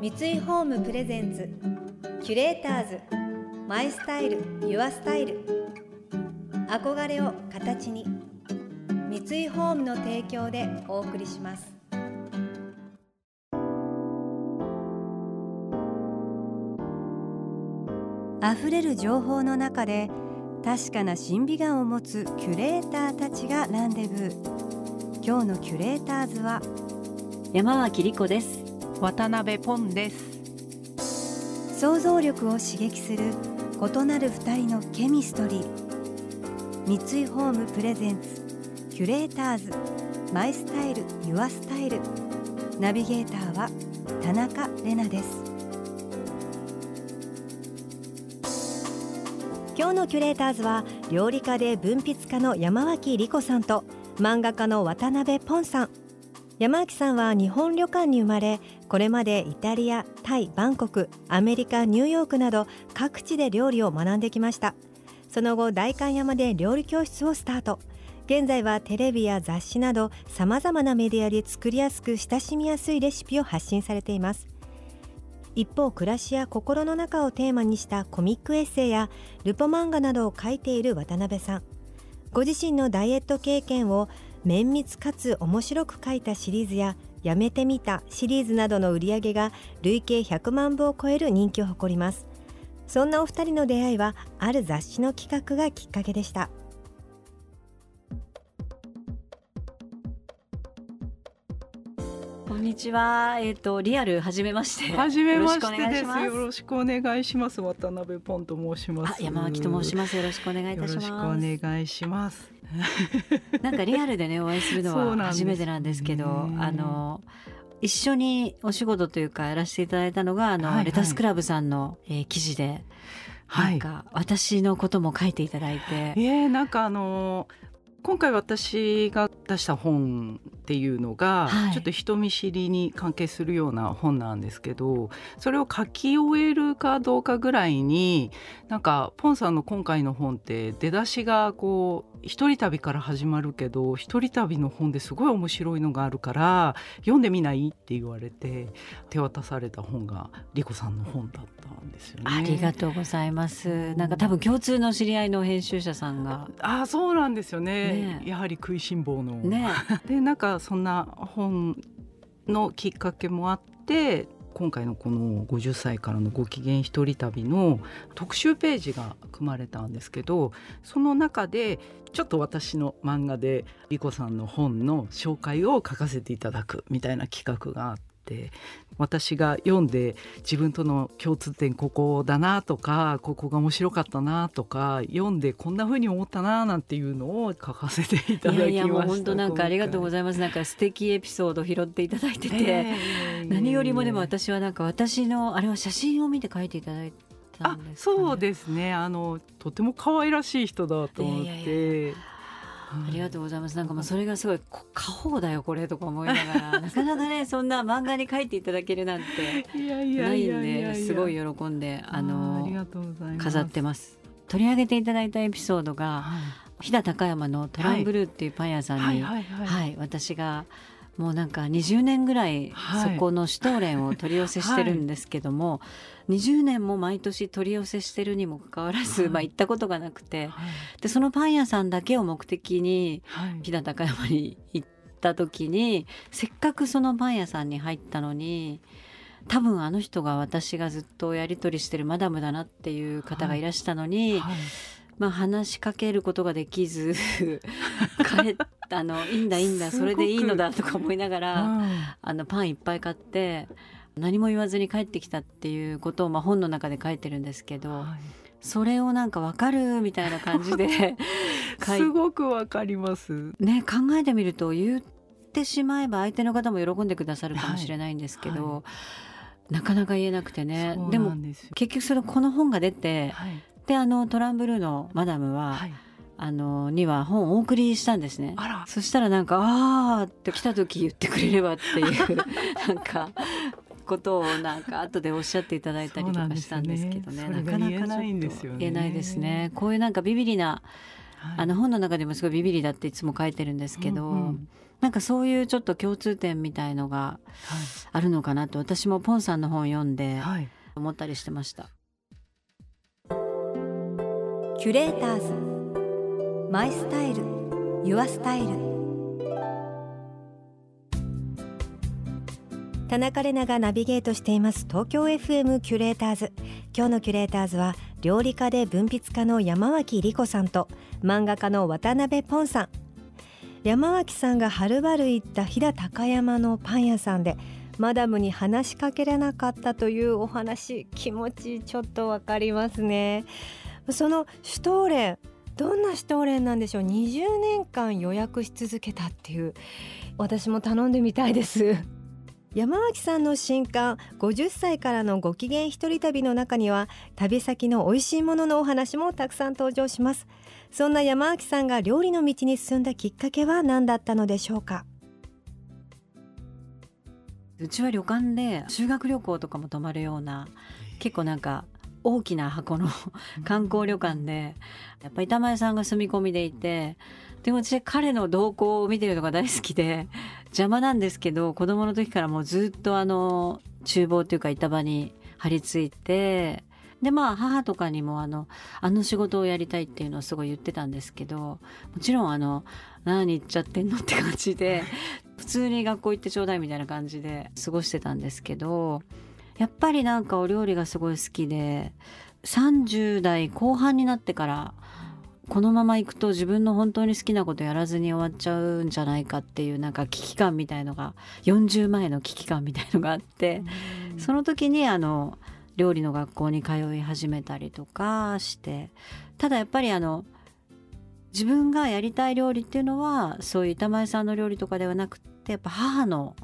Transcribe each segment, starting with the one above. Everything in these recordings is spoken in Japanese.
三井ホームプレゼンツキュレーターズマイスタイルユアスタイル。憧れを形に三井ホームの提供でお送りします。溢れる情報の中で確かな審美眼を持つキュレーターたちがランデブー。今日のキュレーターズは山脇理子です。渡辺ポンです。想像力を刺激する異なる二人のケミストリー。三井ホームプレゼンツキュレーターズ。マイスタイルユアスタイル。ナビゲーターは田中れなです。今日のキュレーターズは料理家で文筆家の山脇理子さんと漫画家の渡辺ポンさん。山脇さんは日本旅館に生まれこれまでイタリアタイバンコクアメリカニューヨークなど各地で料理を学んできました。その後代官山で料理教室をスタート。現在はテレビや雑誌などさまざまなメディアで作りやすく親しみやすいレシピを発信されています。一方暮らしや心の中をテーマにしたコミックエッセイやルポ漫画などを書いている渡辺さん。ご自身のダイエット経験を綿密かつ面白く書いたシリーズややめてみたシリーズなどの売り上げが累計100万部を超える人気を誇ります。そんなお二人の出会いはある雑誌の企画がきっかけでした。こんにちは。えっ、ー、とリアル初めまして。初めましてです。よろしくお願いします。渡辺ポンと申します。山脇と申します。よろしくお願いいたします。よろしくお願いしますなんかリアルでねお会いするのは初めてなんですけどあの一緒にお仕事というかやらせていただいたのがあの、はいはい、レタスクラブさんの、えー、記事で。なんか私のことも書いていただいて、えー、なんかあの今回私が出した本っていうのが、はい、ちょっと人見知りに関係するような本なんですけどそれを書き終えるかどうかぐらいになんかポンさんの今回の本って出だしがこう一人旅から始まるけど一人旅の本ですごい面白いのがあるから読んでみない？って言われて手渡された本がリコさんの本だったんですよね。ありがとうございます。なんか多分共通の知り合いの編集者さんが。あそうなんですよね。ねやはり食いしん坊の。ね。でなんかそんな本のきっかけもあって今回のこの50歳からのご機嫌一人旅の特集ページが組まれたんですけどその中でちょっと私の漫画で莉子さんの本の紹介を書かせていただくみたいな企画があって私が読んで自分との共通点ここだなとかここが面白かったなとか読んでこんな風に思ったななんていうのを書かせていただきました。いやいやもう本当なんかありがとうございます。なんか素敵エピソード拾っていただいてて、えー、何よりもでも私はなんか私のあれは写真を見て書いていただいてあそうですね。あのとても可愛らしい人だと思って。ありがとうございます。なんかもうそれがすごい過保だよこれとか思いながら。なかなかねそんな漫画に書いていただけるなんてないんですごい喜んであの飾ってます。取り上げていただいたエピソードが、はい、飛騨高山のトランブルーっていうパン屋さんに、はい、はい、私がもうなんか20年ぐらいそこのシュトーレンを取り寄せしてるんですけども、はい、20年も毎年取り寄せしてるにもかかわらず、はい、まあ行ったことがなくて、はい、でそのパン屋さんだけを目的に飛騨高山に行った時にせっかくそのパン屋さんに入ったのに。多分あの人が私がずっとやり取りしてるマダムだなっていう方がいらしたのに、まあ、話しかけることができず 帰ったのいいんだいいんだそれでいいのだとか思いながら、うん、あのパンいっぱい買って何も言わずに帰ってきたっていうことを、まあ、本の中で書いてるんですけど。はい。それをなんかわかるみたいな感じで すごくわかります。ね考えてみると言ってしまえば相手の方も喜んでくださるかもしれないんですけど、はい。はい、なかなか言えなくてね。でも結局そのこの本が出て、はい、であのトランブルーのマダムは、はい、あのには本をお送りしたんですね。そしたらなんか「ああ」って来た時言ってくれればっていう なんかことをなんか後でおっしゃっていただいたりとかしたんですけどね、ね、なかなか言えないんですよね。こういうなんかビビリな、はい、あの本の中でもすごいビビリだっていつも書いてるんですけど、うんうんなんかそういうちょっと共通点みたいのがあるのかなと私もポンさんの本読んで思ったりしてました。キュレーターズ。マイスタイル。ユアスタイル。田中れながナビゲートしています。東京 FM キュレーターズ。今日のキュレーターズは料理家で文筆家の山脇理子さんと漫画家の渡辺ポンさん。山脇さんがはるばる行った飛騨高山のパン屋さんでマダムに話しかけれなかったというお話気持ちちょっとわかりますね。そのシュトーレンどんなシュトーレンなんでしょう？20年間予約し続けたっていう私も頼んでみたいです。山脇さんの新刊50歳からのご機嫌一人旅の中には旅先の美味しいもののお話もたくさん登場します。そんな山脇さんが料理の道に進んだきっかけは何だったのでしょうか？うちは旅館で修学旅行とかも泊まるような結構なんか大きな箱の観光旅館でやっぱ板前さんが住み込みでいてでも私彼の動向を見てるのが大好きで邪魔なんですけど子供の時からもうずっとあの厨房っていうか板場に張り付いてでまあ母とかにもあのあの仕事をやりたいっていうのをすごい言ってたんですけどもちろんあの何言っちゃってんのって感じで普通に学校行ってちょうだいみたいな感じで過ごしてたんですけどやっぱりなんかお料理がすごい好きで30代後半になってからこのまま行くと自分の本当に好きなことやらずに終わっちゃうんじゃないかっていうなんか危機感みたいのが40前の危機感みたいのがあってその時にあの料理の学校に通い始めたりとかしてただやっぱりあの自分がやりたい料理っていうのはそういう板前さんの料理とかではなくってやっぱ母の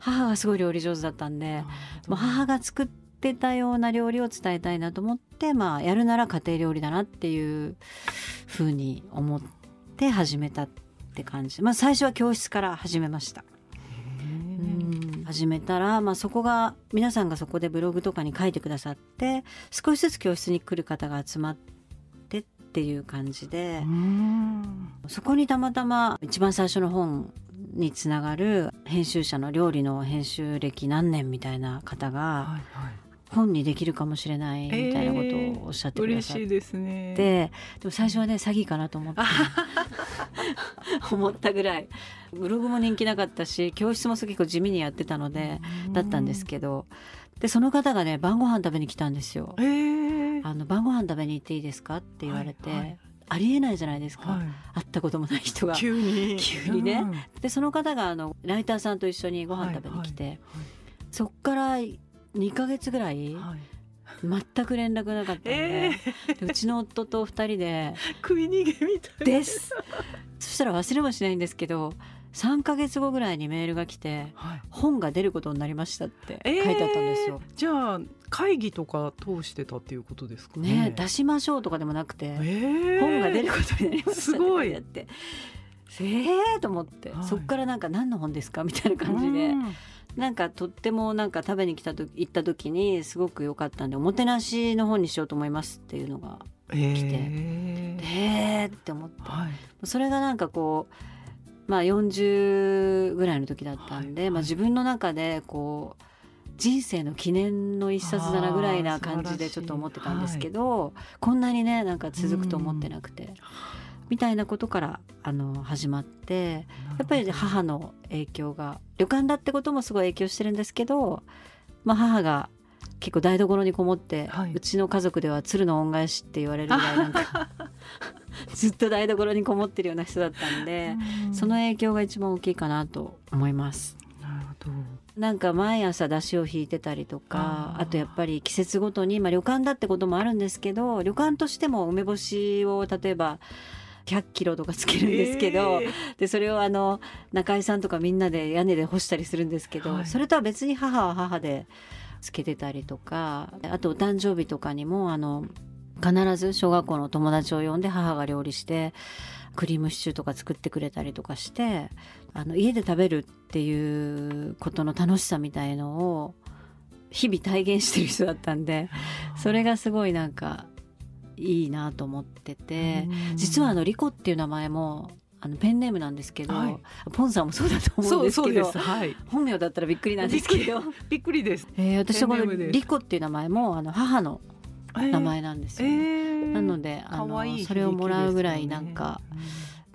母がすごい料理上手だったんでもう母が作ってたような料理を伝えたいなと思ってまあやるなら家庭料理だなっていうふうに思って始めたって感じ。まあ最初は教室から始めました。始めたら、まあ、そこが皆さんがそこでブログとかに書いてくださって少しずつ教室に来る方が集まってっていう感じでそこにたまたま一番最初の本につながる編集者の料理の編集歴何年みたいな方が、本にできるかもしれないみたいなことをおっしゃってくださって、えー、ですね、でも最初はね詐欺かなと思って。思ったぐらい。ブログも人気なかったし教室も結構地味にやってたのでだったんですけど。でその方がね晩ご飯食べに来たんですよ。えー、あの晩ご飯食べに行っていいですかって言われて、はいはいありえないじゃないですか、はい、会ったこともない人が。急に。急にね、うん、でその方があのライターさんと一緒にご飯食べに来て、はいはい、そっから2か月ぐらい、全く連絡なかったんでえー、でうちの夫と2人で食い逃げみたいです。そしたら忘れもしないんですけど3か月後ぐらいにメールが来て、はい、本が出ることになりましたって書いてあったんですよ、えー、じゃあ会議とか通してたっていうことですかね？ね出しましょうとかでもなくて、えー、本が出ることになりましたすごい。やってえーと思って、はい、そっからなんか何の本ですかみたいな感じで。なんかとってもなんか食べに来たと行った時にすごく良かったんでおもてなしの本にしようと思いますっていうのが来てえー、って思って、はい、それがなんかこうまあ、40ぐらいの時だったんで、はい、まあ、自分の中でこう人生の記念の一冊だなぐらいな感じでちょっと思ってたんですけど、はい、こんなにねなんか続くと思ってなくて。みたいなことからあの始まってやっぱり母の影響が旅館だってこともすごい影響してるんですけど、まあ、母が結構台所にこもって、はい、うちの家族では鶴の恩返しって言われるぐらいなんか ずっと台所にこもってるような人だったんでその影響が一番大きいかなと思います。なるほど。なんか毎朝出汁を引いてたりとかあとやっぱり季節ごとに、まあ、旅館だってこともあるんですけど旅館としても梅干しを例えば100キロとかつけるんですけど、えー、でそれをあの中井さんとかみんなで屋根で干したりするんですけど、はい、それとは別に母は母でつけてたりとか。あとお誕生日とかにもあの必ず小学校の友達を呼んで母が料理してクリームシチューとか作ってくれたりとかしてあの家で食べるっていうことの楽しさみたいのを日々体現してる人だったんでそれがすごいなんかいいなと思ってて。実はあのリコっていう名前もあのペンネームなんですけど、はい、ポンさんもそうだと思うんですけどはい、本名だったらびっくりなんですけど。びっくりです、えー、私はこのリコっていう名前もあの母の名前なんですよ、えー、なのであのそれをもらうぐらいなんか、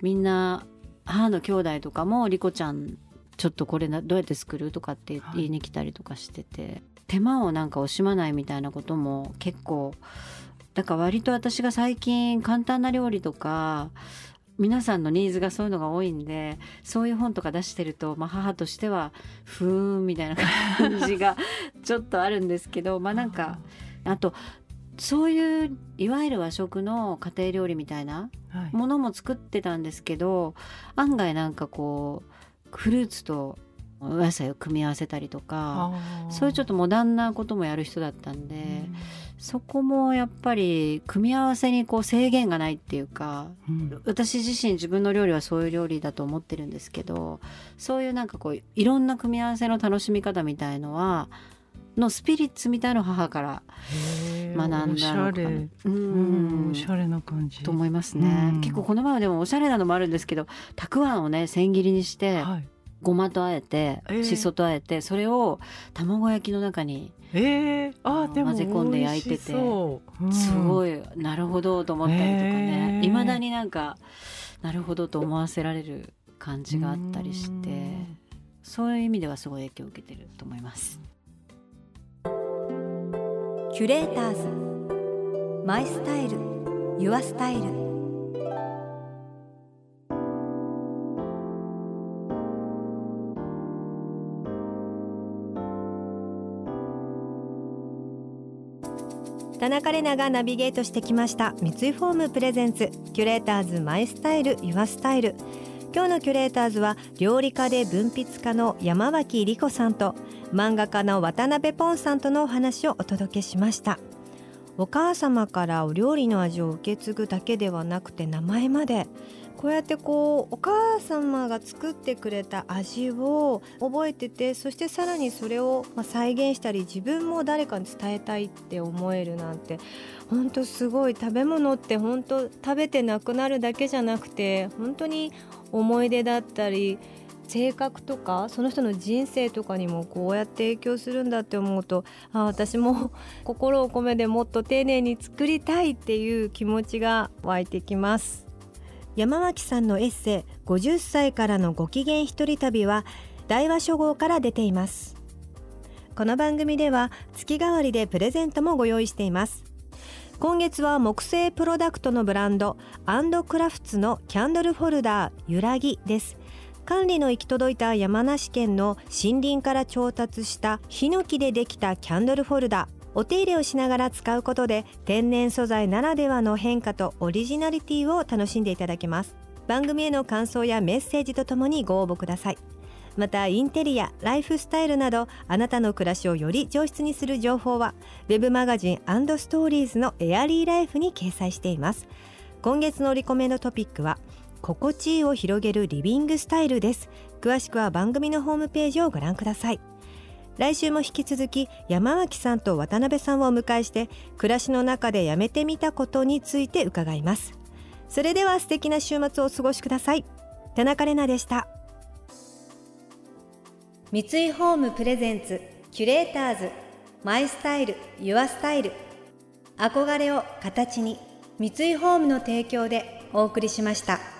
みんな母の兄弟とかもリコちゃんちょっとこれどうやって作るとかって言いに来たりとかしてて、手間をなんか惜しまないみたいなことも結構だから割と私が最近簡単な料理とか皆さんのニーズがそういうのが多いんでそういう本とか出してると、まあ、母としてはふーんみたいな感じが ちょっとあるんですけどまあなんかあとそういういわゆる和食の家庭料理みたいなものも作ってたんですけど、はい、案外なんかこうフルーツとお野菜を組み合わせたりとかそういうちょっとモダンなこともやる人だったんで、うん、そこもやっぱり組み合わせにこう制限がないっていうか、うん、私自身自分の料理はそういう料理だと思ってるんですけどそういうなんかこういろんな組み合わせの楽しみ方みたいのはのスピリッツみたいの母から学んだのかうん、おしゃれな感じ。と思いますね、結構この前でもおしゃれなのもあるんですけどたくあんをね千切りにして、はい、ごまとあえて、えー、しそとあえてそれを卵焼きの中にえー、あ混ぜ込んで焼いてて、う。ん、すごい。なるほどと思ったりとかねいま、えー、だになんかなるほどと思わせられる感じがあったりしてそういう意味ではすごい影響を受けてると思います。キュレーターズ。マイスタイル。ユアスタイル田中れながナビゲートしてきました。三井ホーム Presents Curators My Style Your Style。今日の Curators は料理家で文筆家の山脇りこさんと漫画家のわたなべぽんさんとのお話をお届けしました。お母様からお料理の味を受け継ぐだけではなくて名前まで。こうやってこうお母様が作ってくれた味を覚えててそしてさらにそれを再現したり自分も誰かに伝えたいって思えるなんて本当すごい食べ物って本当食べてなくなるだけじゃなくて本当に思い出だったり性格とかその人の人生とかにもこうやって影響するんだって思うとあ私も心を込めてもっと丁寧に作りたいっていう気持ちが湧いてきます。山脇さんのエッセイ50歳からのご機嫌一人旅は大和書房から出ています。この番組では月替わりでプレゼントもご用意しています。今月は木製プロダクトのブランドアンドクラフツのキャンドルホルダーゆらぎです。管理の行き届いた山梨県の森林から調達したヒノキでできたキャンドルホルダー。お手入れをしながら使うことで天然素材ならではの変化とオリジナリティを楽しんでいただけます。番組への感想やメッセージとともにご応募ください。またインテリアライフスタイルなどあなたの暮らしをより上質にする情報は web マガジンストーリーズのエアリーライフに掲載しています。今月のリコメンドトピックは心地いいを広げるリビングスタイルです。詳しくは番組のホームページをご覧ください。来週も引き続き山脇さんと渡辺さんをお迎えして暮らしの中でやめてみたことについて伺います。それでは素敵な週末をお過ごしください。田中れなでした。三井ホームプレゼンツキュレーターズマイスタイルユアスタイル。憧れを形に三井ホームの提供でお送りしました。